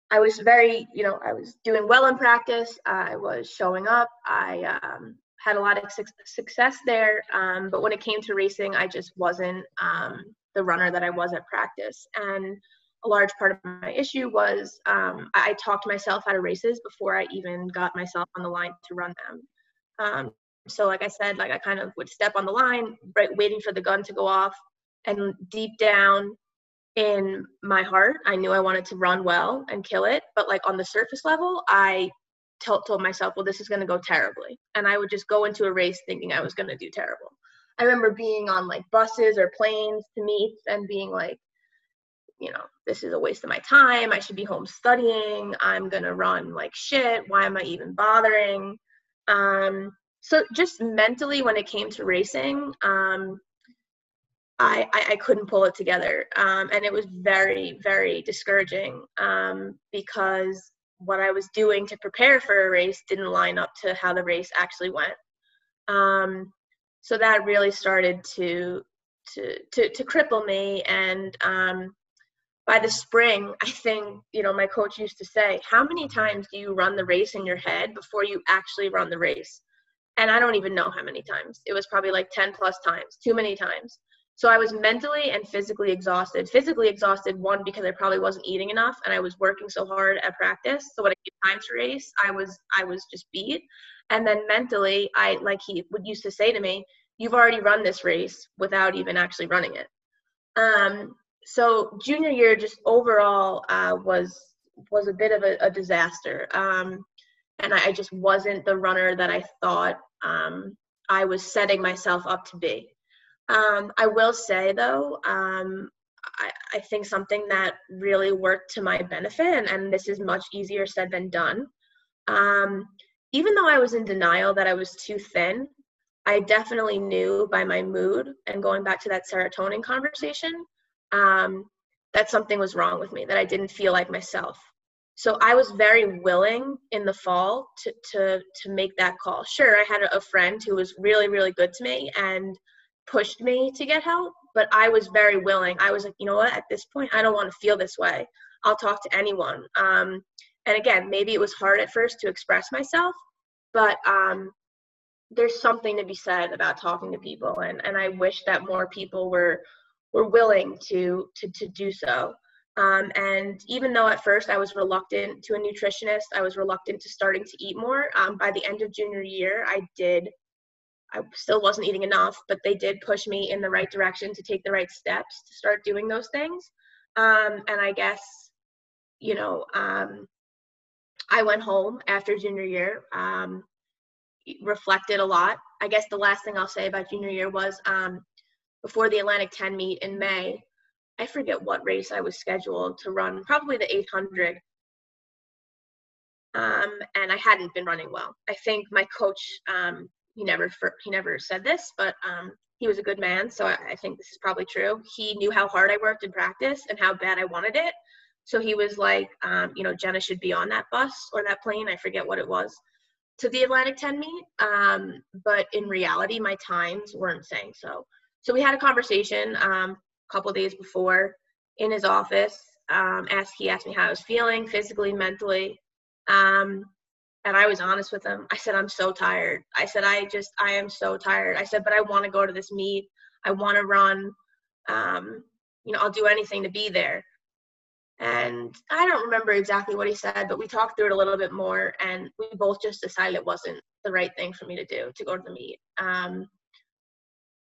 I was very, you know, I was doing well in practice. I was showing up. I um, had a lot of success there. Um, but when it came to racing, I just wasn't um, the runner that I was at practice. And a large part of my issue was um, I talked myself out of races before I even got myself on the line to run them. Um, so, like I said, like I kind of would step on the line, right, waiting for the gun to go off, and deep down in my heart, I knew I wanted to run well and kill it. But like on the surface level, I told, told myself, well, this is going to go terribly, and I would just go into a race thinking I was going to do terrible. I remember being on like buses or planes to meet and being like, you know, this is a waste of my time. I should be home studying. I'm going to run like shit. Why am I even bothering? Um, so just mentally, when it came to racing, um, I, I, I, couldn't pull it together. Um, and it was very, very discouraging um, because what I was doing to prepare for a race didn't line up to how the race actually went. Um, so that really started to to to, to cripple me and um, by the spring i think you know my coach used to say how many times do you run the race in your head before you actually run the race? And i don't even know how many times. It was probably like 10 plus times too many times. So i was mentally and physically exhausted physically exhausted one because i probably wasn't eating enough and i was working so hard at practice. So when it came time to race i was i was just beat. And then mentally, I like he would used to say to me, "You've already run this race without even actually running it." Um, so junior year, just overall, uh, was was a bit of a, a disaster, um, and I, I, just wasn't the runner that I thought um, I was setting myself up to be. Um, I will say though, um, I, I, think something that really worked to my benefit, and, and this is much easier said than done. Um, even though I was in denial that I was too thin, I definitely knew by my mood and going back to that serotonin conversation um, that something was wrong with me, that I didn't feel like myself. So I was very willing in the fall to to to make that call. Sure, I had a friend who was really really good to me and pushed me to get help, but I was very willing. I was like, you know what? At this point, I don't want to feel this way. I'll talk to anyone. Um, and again, maybe it was hard at first to express myself, but um, there's something to be said about talking to people and, and i wish that more people were were willing to to, to do so um, and even though at first i was reluctant to a nutritionist i was reluctant to starting to eat more um, by the end of junior year i did i still wasn't eating enough but they did push me in the right direction to take the right steps to start doing those things um, and i guess you know um, I went home after junior year, um, reflected a lot. I guess the last thing I'll say about junior year was um, before the Atlantic 10 meet in May, I forget what race I was scheduled to run, probably the 800. Um, and I hadn't been running well. I think my coach, um, he never he never said this, but um, he was a good man, so I, I think this is probably true. He knew how hard I worked in practice and how bad I wanted it, so he was like, um, you know, Jenna should be on that bus or that plane. I forget what it was to the Atlantic 10 meet. Um, but in reality, my times weren't saying so. So we had a conversation um, a couple days before in his office. Um, he asked me how I was feeling physically, mentally. Um, and I was honest with him. I said, I'm so tired. I said, I just, I am so tired. I said, but I want to go to this meet. I want to run. Um, you know, I'll do anything to be there. And I don't remember exactly what he said, but we talked through it a little bit more, and we both just decided it wasn't the right thing for me to do to go to the meet. Um,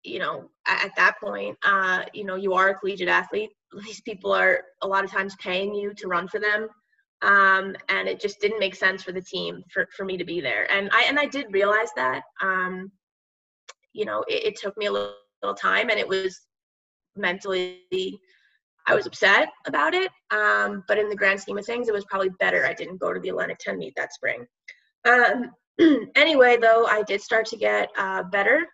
you know, at, at that point, uh, you know, you are a collegiate athlete. These people are a lot of times paying you to run for them, um, and it just didn't make sense for the team for, for me to be there. And I and I did realize that. Um, you know, it, it took me a little, little time, and it was mentally I was upset about it. Um, but in the grand scheme of things, it was probably better I didn't go to the Atlantic 10 meet that spring. Um, <clears throat> anyway, though, I did start to get uh, better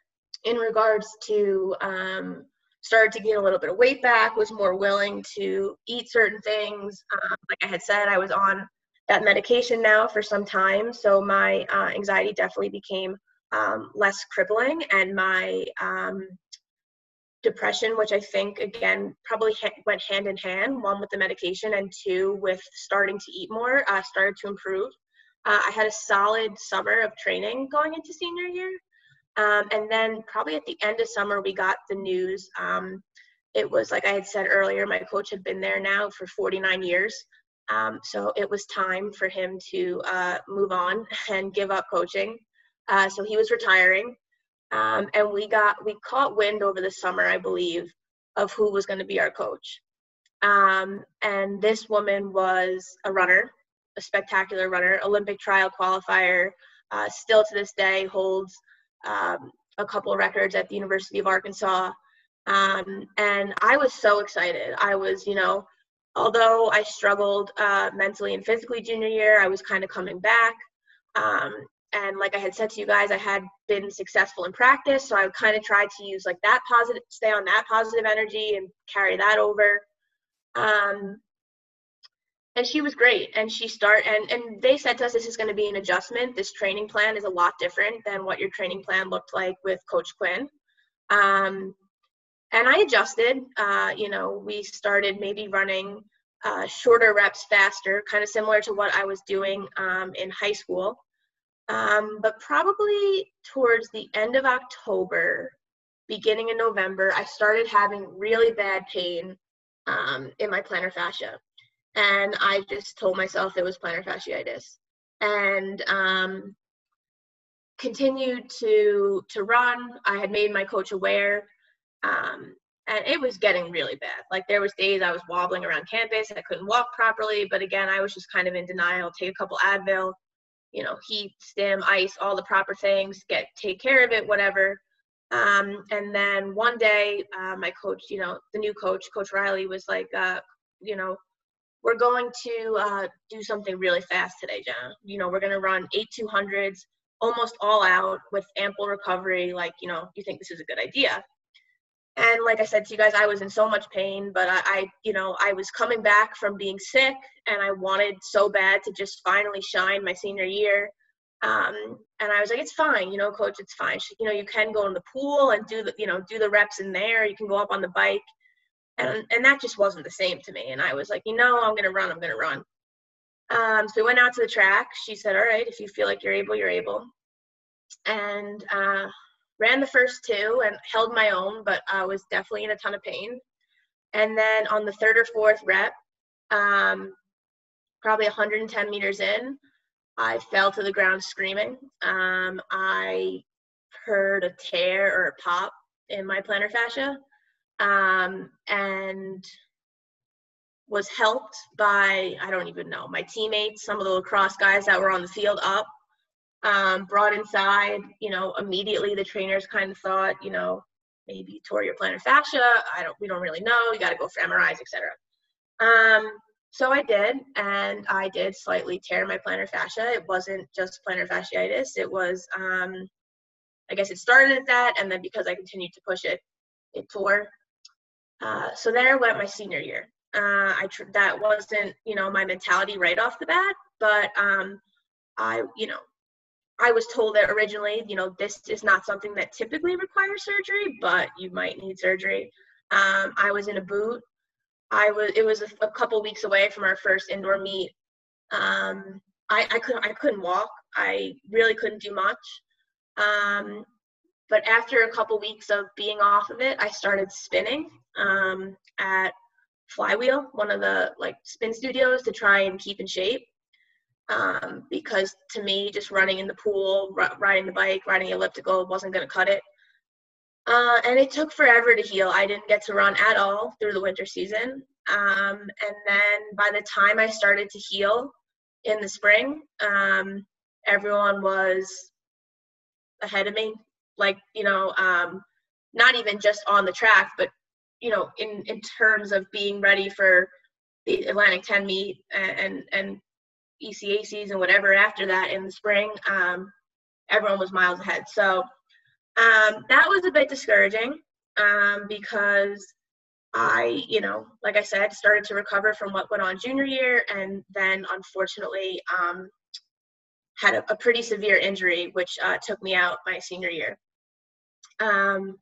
in regards to um, started to gain a little bit of weight back, was more willing to eat certain things. Um, like I had said, I was on that medication now for some time. So my uh, anxiety definitely became um, less crippling, and my um, depression, which I think again probably ha- went hand in hand, one with the medication and two with starting to eat more, uh, started to improve. Uh, I had a solid summer of training going into senior year. Um, and then probably at the end of summer, we got the news. Um, it was like I had said earlier, my coach had been there now for 49 years. Um, so it was time for him to uh, move on <laughs> and give up coaching. Uh, so he was retiring. Um, and we got, we caught wind over the summer, I believe, of who was going to be our coach. Um, and this woman was a runner, a spectacular runner, Olympic trial qualifier, uh, still to this day holds um, a couple records at the University of Arkansas. Um, and I was so excited. I was, you know, although I struggled uh, mentally and physically junior year, I was kind of coming back. Um, and like I had said to you guys, I had been successful in practice, so I kind of tried to use like that positive, stay on that positive energy and carry that over. Um, and she was great. And she start and and they said to us this is going to be an adjustment. This training plan is a lot different than what your training plan looked like with coach quinn. Um, and i adjusted. Uh, you know we started maybe running uh, shorter reps faster kind of similar to what i was doing um, in high school. Um, but probably towards the end of october beginning in november i started having really bad pain um, in my plantar fascia and I just told myself it was plantar fasciitis, and um, continued to to run. I had made my coach aware, um, and it was getting really bad. Like there was days I was wobbling around campus, I couldn't walk properly, but again, I was just kind of in denial. Take a couple Advil, you know, heat, stim, ice, all the proper things, get take care of it, whatever. Um, and then one day, uh, my coach, you know, the new coach, Coach Riley, was like, uh, you know, we're going to uh, do something really fast today, Jenna. You know, we're going to run eight 200s almost all out with ample recovery. Like, you know, you think this is a good idea. And like I said to you guys, I was in so much pain, but I, I, you know, I was coming back from being sick and I wanted so bad to just finally shine my senior year. Um, and I was like, it's fine, you know, coach, it's fine. She, you know, you can go in the pool and do the, you know, do the reps in there. You can go up on the bike and and that just wasn't the same to me. And i was like you know i'm gonna run i'm gonna run. Um, so we went out to the track. She said all right if you feel like you're able you're able. And uh, ran the first two and held my own but i was definitely in a ton of pain. And then on the third or fourth rep um, probably 110 meters in i fell to the ground screaming. Um, i heard a tear or a pop in my plantar fascia um, and was helped by I don't even know my teammates, some of the lacrosse guys that were on the field up, um, brought inside. You know, immediately the trainers kind of thought, you know, maybe you tore your plantar fascia. I don't, we don't really know. You got to go for MRIs, etc. Um, so I did, and I did slightly tear my plantar fascia. It wasn't just plantar fasciitis. It was, um, I guess, it started at that, and then because I continued to push it, it tore. Uh, so there went my senior year. Uh, I tr- that wasn't you know my mentality right off the bat, but um, I you know I was told that originally you know this is not something that typically requires surgery, but you might need surgery. Um, I was in a boot. I was it was a, a couple weeks away from our first indoor meet. Um, I, I couldn't I couldn't walk. I really couldn't do much. Um, but after a couple weeks of being off of it, I started spinning um, at Flywheel, one of the like spin studios, to try and keep in shape. Um, because to me, just running in the pool, r- riding the bike, riding the elliptical wasn't going to cut it. Uh, and it took forever to heal. I didn't get to run at all through the winter season. Um, and then by the time I started to heal in the spring, um, everyone was ahead of me. Like, you know, um, not even just on the track, but you know, in in terms of being ready for the Atlantic 10 meet and and, ECACs and whatever after that in the spring, um, everyone was miles ahead. So um, that was a bit discouraging um, because I, you know, like I said, started to recover from what went on junior year, and then unfortunately um, had a, a, pretty severe injury, which uh, took me out my senior year. Um,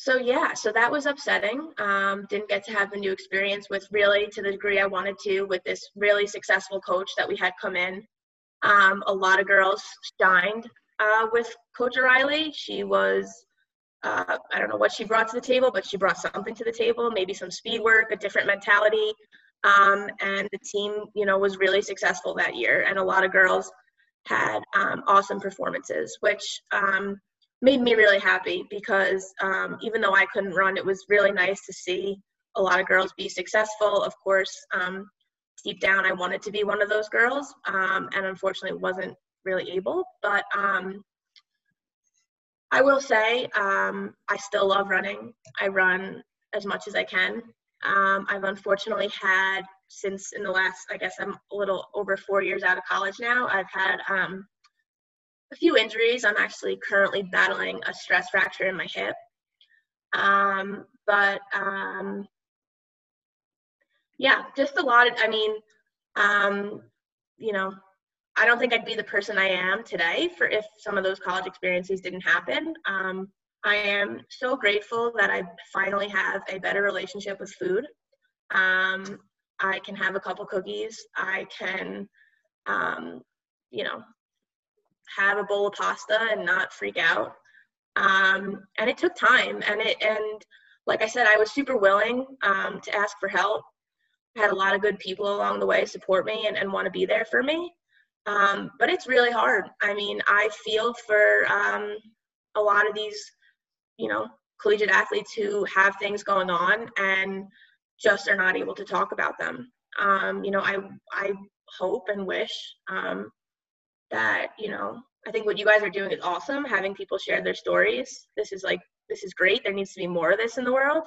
so yeah, so that was upsetting. Um, didn't get to have the new experience with really to the degree I wanted to with this really successful coach that we had come in. Um, a lot of girls shined uh, with Coach O'Reilly. She was uh, I don't know what she brought to the table, but she brought something to the table, maybe some speed work, a different mentality. Um, and the team, you know, was really successful that year. And a lot of girls had um, awesome performances, which um, made me really happy because um, even though I couldn't run, it was really nice to see a lot of girls be successful. Of course, um, deep down, I wanted to be one of those girls, um, and unfortunately, wasn't really able. But I will say um, I still love running. I run as much as I can. Um, I've unfortunately had since in the last, I guess I'm a little over four years out of college now. I've had um, a few injuries. I'm actually currently battling a stress fracture in my hip. Um, but um, yeah, just a lot of, I mean, um, you know, I don't think I'd be the person I am today for if some of those college experiences didn't happen. Um, I am so grateful that I finally have a better relationship with food. Um, I can have a couple cookies. I can, um, you know, have a bowl of pasta and not freak out. Um, and it took time, and it and like I said, I was super willing um, to ask for help. I had a lot of good people along the way support me and, and want to be there for me. Um, but it's really hard. I mean, I feel for um, a lot of these, you know, collegiate athletes who have things going on and just are not able to talk about them. Um, you know, I I hope and wish um, that you know. I think what you guys are doing is awesome. Having people share their stories. This is like this is great. There needs to be more of this in the world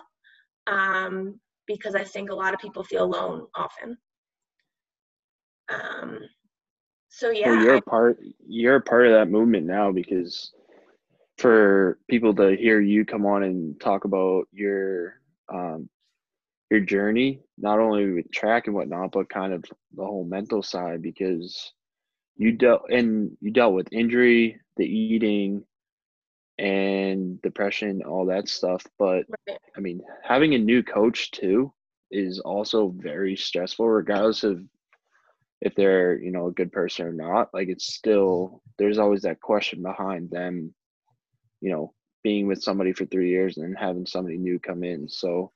um, because I think a lot of people feel alone often. Um, so yeah well, you're a part you're a part of that movement now because for people to hear you come on and talk about your um your journey not only with track and whatnot but kind of the whole mental side because you dealt and you dealt with injury the eating and depression all that stuff but right. i mean having a new coach too is also very stressful regardless of if they're you know a good person or not like it's still there's always that question behind them you know being with somebody for three years and having somebody new come in so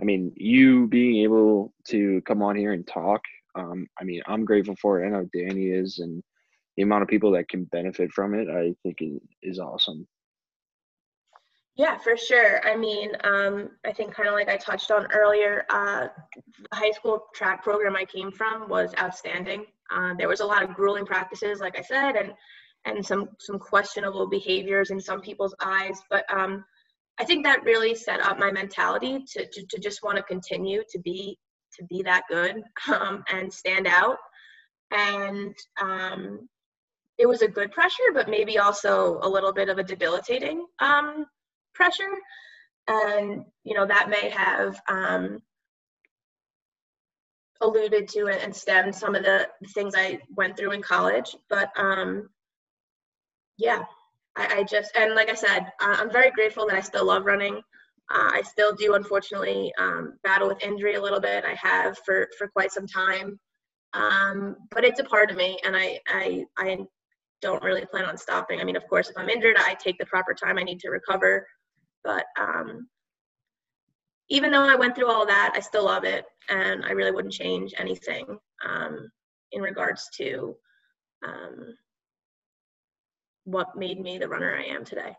i mean you being able to come on here and talk um, i mean i'm grateful for it i know danny is and the amount of people that can benefit from it i think is, is awesome yeah, for sure. I mean, um, I think kind of like I touched on earlier, uh, the high school track program I came from was outstanding. Uh, there was a lot of grueling practices, like I said, and and some some questionable behaviors in some people's eyes. But um, I think that really set up my mentality to to, to just want to continue to be to be that good <laughs> um, and stand out. And um, it was a good pressure, but maybe also a little bit of a debilitating um, pressure. And you know that may have um, alluded to and stemmed some of the things i went through in college. But um, yeah I, I, just and like i said i'm very grateful that i still love running uh, i still do unfortunately um, battle with injury a little bit. I have for for quite some time. Um, but it's a part of me and I, I i don't really plan on stopping. I mean of course if i'm injured i take the proper time i need to recover. But um, even though I went through all that, I still love it, and I really wouldn't change anything um, in regards to um, what made me the runner I am today.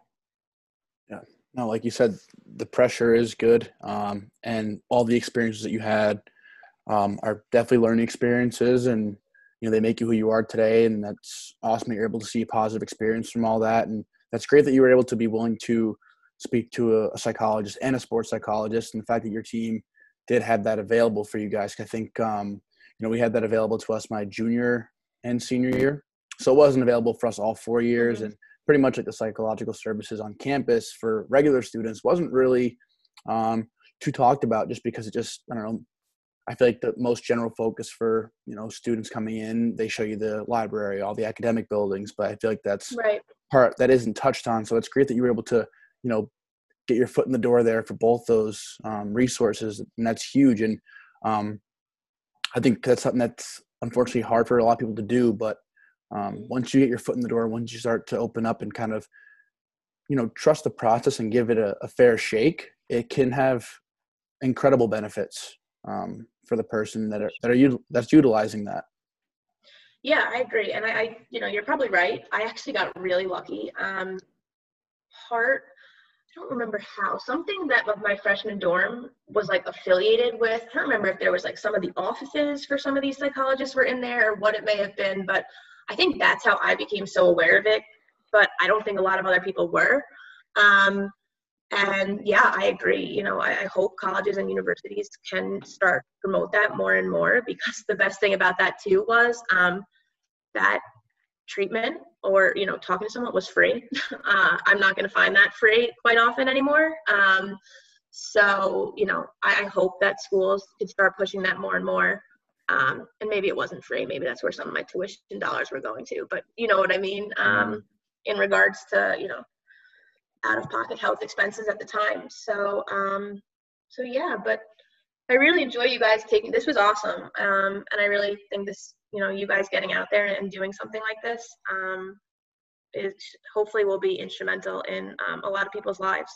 Yeah, no, like you said, the pressure is good, um, and all the experiences that you had um, are definitely learning experiences, and you know they make you who you are today, and that's awesome that you're able to see a positive experience from all that, and that's great that you were able to be willing to speak to a, a, psychologist and a sports psychologist, and the fact that your team did have that available for you guys. I think um, you know we had that available to us my junior and senior year, so it wasn't available for us all four years, mm-hmm. and pretty much like the psychological services on campus for regular students wasn't really um, too talked about just because it just I don't know. I feel like the most general focus for you know students coming in, they show you the library, all the academic buildings, but I feel like that's right. part that isn't touched on. So it's great that you were able to you know get your foot in the door there for both those um, resources, and that's huge. And um, I think that's something that's unfortunately hard for a lot of people to do. But um, once you get your foot in the door, once you start to open up and kind of you know trust the process and give it a, a fair shake, it can have incredible benefits um, for the person that are that are that's utilizing that. Yeah, I agree, and I, I, you know, you're probably right. I actually got really lucky. Um, part I don't remember how. Something that my freshman dorm was like affiliated with. I don't remember if there was like some of the offices for some of these psychologists were in there or what it may have been, but I think that's how I became so aware of it. But I don't think a lot of other people were. Um, and yeah, I agree. You know, I, I hope colleges and universities can start promote that more and more because the best thing about that too was um, that treatment or you know talking to someone was free <laughs> uh, i'm not going to find that free quite often anymore um, so you know I, I, hope that schools could start pushing that more and more um, and maybe it wasn't free. Maybe that's where some of my tuition dollars were going to but you know what i mean? Um, mm-hmm. in regards to you know out of pocket health expenses at the time. So um, so yeah but i really enjoy you guys taking this was awesome. Um, and i really think this you know you guys getting out there and doing something like this um, it hopefully will be instrumental in um, a lot of people's lives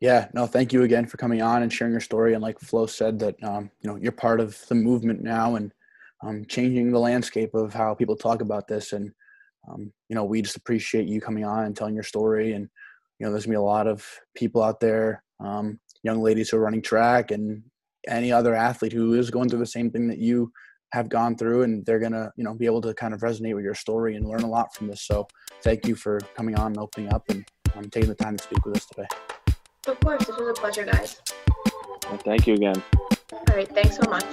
yeah no thank you again for coming on and sharing your story. And like flo said that um, you know you're part of the movement now and um, changing the landscape of how people talk about this. And um, you know we just appreciate you coming on and telling your story. And you know there's gonna be a lot of people out there um, young ladies who are running track and any other athlete who is going through the same thing that you have gone through. And they're gonna you know be able to kind of resonate with your story and learn a lot from this. So thank you for coming on and opening up and um, taking the time to speak with us today of course this was a pleasure guys. Well, thank you again. All right thanks so much